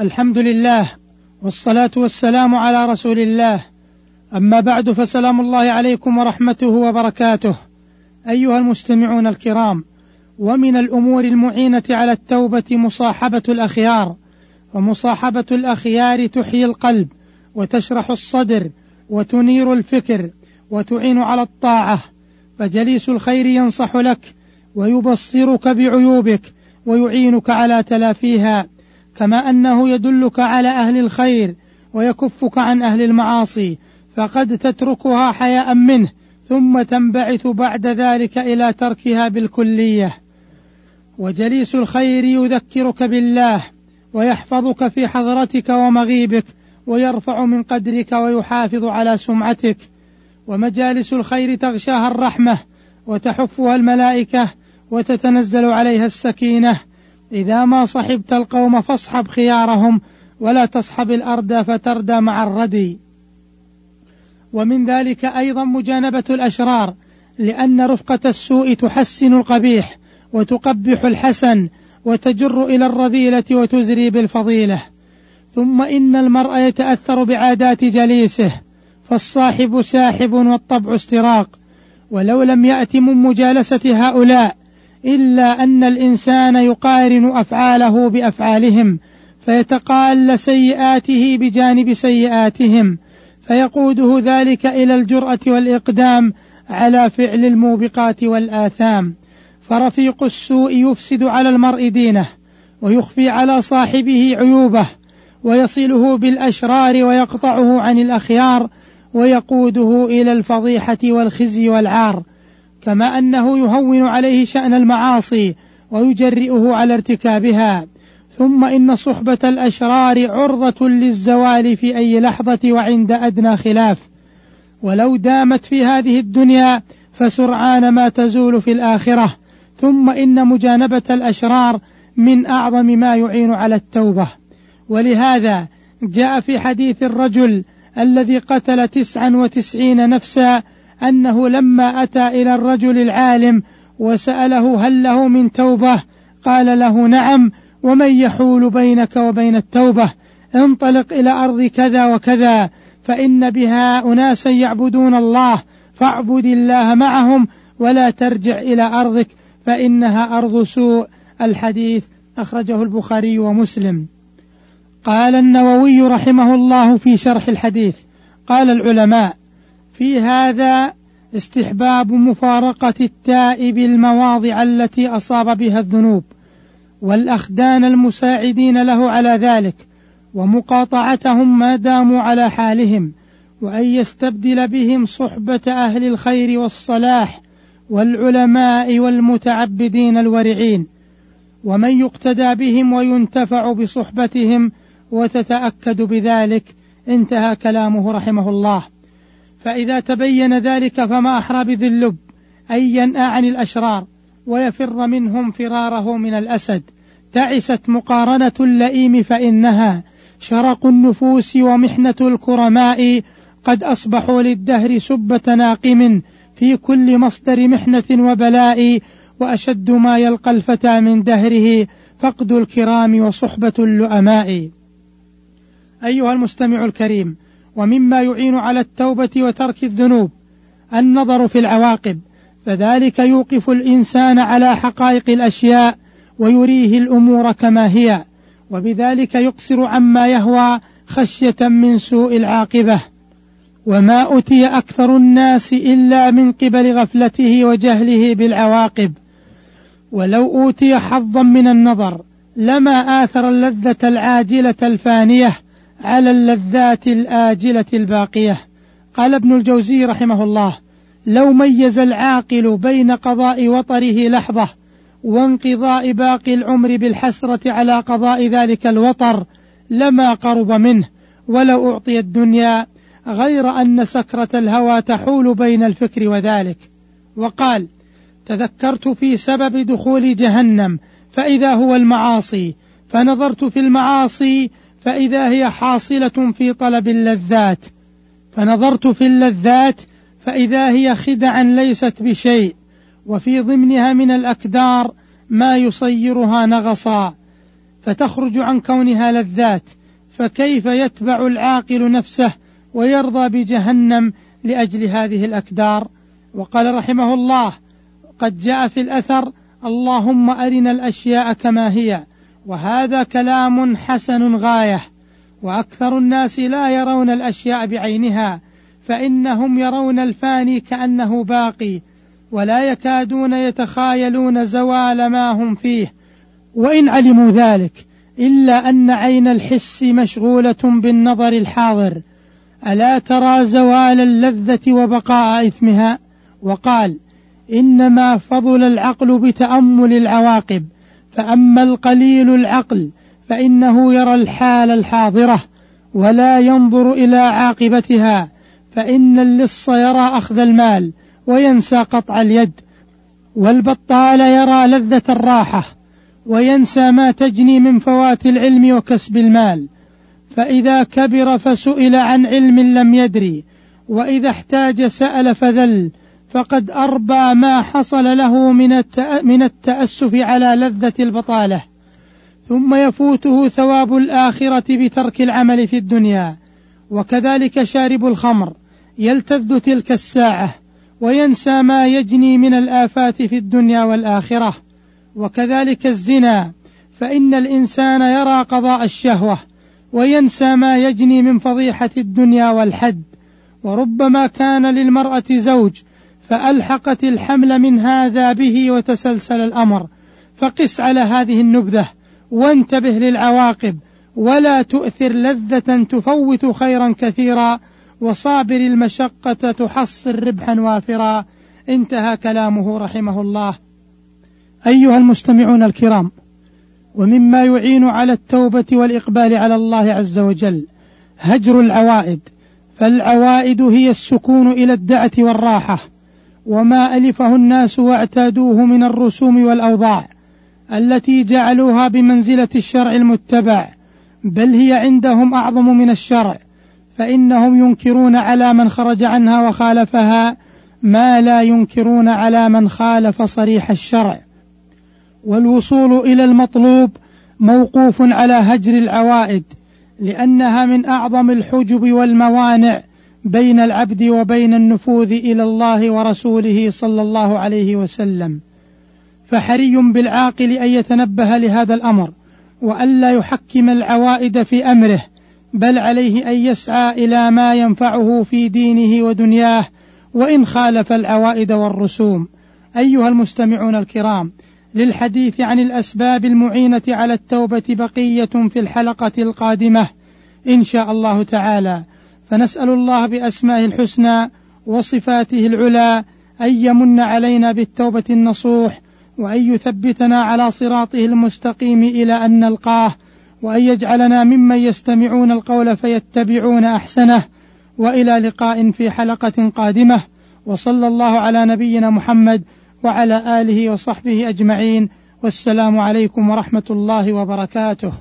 الحمد لله والصلاة والسلام على رسول الله. أما بعد فسلام الله عليكم ورحمته وبركاته. أيها المستمعون الكرام ومن الأمور المعينة على التوبة مصاحبة الأخيار ومصاحبة الأخيار تحيي القلب وتشرح الصدر وتنير الفكر وتعين على الطاعة فجليس الخير ينصح لك ويبصرك بعيوبك ويعينك على تلافيها. كما أنه يدلك على أهل الخير ويكفك عن أهل المعاصي فقد تتركها حياء منه ثم تنبعث بعد ذلك إلى تركها بالكلية. وجليس الخير يذكرك بالله ويحفظك في حضرتك ومغيبك ويرفع من قدرك ويحافظ على سمعتك. ومجالس الخير تغشاها الرحمة وتحفها الملائكة وتتنزل عليها السكينة. إذا ما صحبت القوم فاصحب خيارهم ولا تصحب الأرض فتردى مع الردي. ومن ذلك أيضا مجانبة الأشرار لأن رفقة السوء تحسن القبيح وتقبح الحسن وتجر إلى الرذيلة وتزري بالفضيلة. ثم إن المرء يتأثر بعادات جليسه فالصاحب ساحب والطبع استراق. ولو لم يأت من مجالسة هؤلاء إلا أن الإنسان يقارن أفعاله بأفعالهم فيتقال سيئاته بجانب سيئاتهم فيقوده ذلك إلى الجرأة والإقدام على فعل الموبقات والآثام. فرفيق السوء يفسد على المرء دينه ويخفي على صاحبه عيوبه ويصله بالأشرار ويقطعه عن الأخيار ويقوده إلى الفضيحة والخزي والعار. كما أنه يهون عليه شأن المعاصي ويجرئه على ارتكابها. ثم إن صحبة الأشرار عرضة للزوال في أي لحظة وعند أدنى خلاف. ولو دامت في هذه الدنيا فسرعان ما تزول في الآخرة. ثم إن مجانبة الأشرار من أعظم ما يعين على التوبة. ولهذا جاء في حديث الرجل الذي قتل تسعا وتسعين نفسا أنه لما أتى إلى الرجل العالم وسأله هل له من توبة قال له نعم ومن يحول بينك وبين التوبة؟ انطلق إلى أرض كذا وكذا فإن بها أناسا يعبدون الله فاعبد الله معهم ولا ترجع إلى أرضك فإنها أرض سوء. الحديث أخرجه البخاري ومسلم. قال النووي رحمه الله في شرح الحديث. قال العلماء في هذا استحباب مفارقة التائب المواضع التي أصاب بها الذنوب والأخدان المساعدين له على ذلك ومقاطعتهم ما داموا على حالهم وأن يستبدل بهم صحبة أهل الخير والصلاح والعلماء والمتعبدين الورعين ومن يقتدى بهم وينتفع بصحبتهم وتتأكد بذلك انتهى كلامه رحمه الله. فإذا تبين ذلك فما أحرى بذي اللب أن ينأى عن الأشرار ويفر منهم فراره من الأسد. تعست مقارنة اللئيم فإنها شرق النفوس ومحنة الكرماء. قد أصبحوا للدهر سبة ناقم في كل مصدر محنة وبلاء وأشد ما يلقى الفتى من دهره فقد الكرام وصحبة اللؤماء. أيها المستمع الكريم ومما يعين على التوبة وترك الذنوب النظر في العواقب فذلك يوقف الإنسان على حقائق الأشياء ويريه الأمور كما هي وبذلك يقصر عما يهوى خشية من سوء العاقبة. وما أتي أكثر الناس إلا من قبل غفلته وجهله بالعواقب. ولو أوتي حظا من النظر لما آثر اللذة العاجلة الفانية على اللذات الآجلة الباقية. قال ابن الجوزي رحمه الله لو ميز العاقل بين قضاء وطره لحظة وانقضاء باقي العمر بالحسرة على قضاء ذلك الوطر لما قرب منه. ولو أعطي الدنيا غير أن سكرة الهوى تحول بين الفكر وذلك. وقال تذكرت في سبب دخول جهنم فإذا هو المعاصي فنظرت في المعاصي فإذا هي حاصلة في طلب اللذات فنظرت في اللذات فإذا هي خدعا ليست بشيء وفي ضمنها من الأكدار ما يصيرها نغصا فتخرج عن كونها لذات فكيف يتبع العاقل نفسه ويرضى بجهنم لأجل هذه الأكدار؟ وقال رحمه الله قد جاء في الأثر اللهم أرنا الأشياء كما هي. وهذا كلام حسن غاية وأكثر الناس لا يرون الأشياء بعينها فإنهم يرون الفاني كأنه باقي ولا يكادون يتخايلون زوال ما هم فيه. وإن علموا ذلك إلا أن عين الحس مشغولة بالنظر الحاضر. ألا ترى زوال اللذة وبقاء إثمها؟ وقال إنما فضل العقل بتأمل العواقب. فأما القليل العقل فإنه يرى الحال الحاضرة ولا ينظر إلى عاقبتها فإن اللص يرى أخذ المال وينسى قطع اليد والبطال يرى لذة الراحة وينسى ما تجني من فوات العلم وكسب المال. فإذا كبر فسئل عن علم لم يدري وإذا احتاج سأل فذل فقد أربى ما حصل له من من التأسف على لذة البطالة ثم يفوته ثواب الآخرة بترك العمل في الدنيا وكذلك شارب الخمر يلتذ تلك الساعة وينسى ما يجني من الآفات في الدنيا والآخرة وكذلك الزنا فإن الإنسان يرى قضاء الشهوة وينسى ما يجني من فضيحة الدنيا والحد وربما كان للمرأة زوج فألحقت الحمل من هذا به وتسلسل الأمر. فقس على هذه النبذة وانتبه للعواقب ولا تؤثر لذة تفوت خيرا كثيرا وصابر المشقة تحصل ربحا وافرا. انتهى كلامه رحمه الله. أيها المستمعون الكرام ومما يعين على التوبة والإقبال على الله عز وجل هجر العوائد. فالعوائد هي السكون إلى الدعة والراحة. وما ألفه الناس واعتادوه من الرسوم والأوضاع التي جعلوها بمنزلة الشرع المتبع بل هي عندهم أعظم من الشرع فإنهم ينكرون على من خرج عنها وخالفها ما لا ينكرون على من خالف صريح الشرع. والوصول إلى المطلوب موقوف على هجر العوائد لأنها من أعظم الحجب والموانع بين العبد وبين النفوذ إلى الله ورسوله صلى الله عليه وسلم. فحري بالعاقل أن يتنبه لهذا الأمر وألا يحكم العوائد في أمره بل عليه أن يسعى إلى ما ينفعه في دينه ودنياه وإن خالف العوائد والرسوم. أيها المستمعون الكرام للحديث عن الأسباب المعينة على التوبة بقية في الحلقة القادمة. إن شاء الله تعالى. فنسأل الله بأسمائه الحسنى وصفاته العلى أن يمن علينا بالتوبة النصوح وأن يثبتنا على صراطه المستقيم إلى أن نلقاه وأن يجعلنا ممن يستمعون القول فيتبعون أحسنه وإلى لقاء في حلقة قادمة وصلى الله على نبينا محمد وعلى آله وصحبه أجمعين والسلام عليكم ورحمة الله وبركاته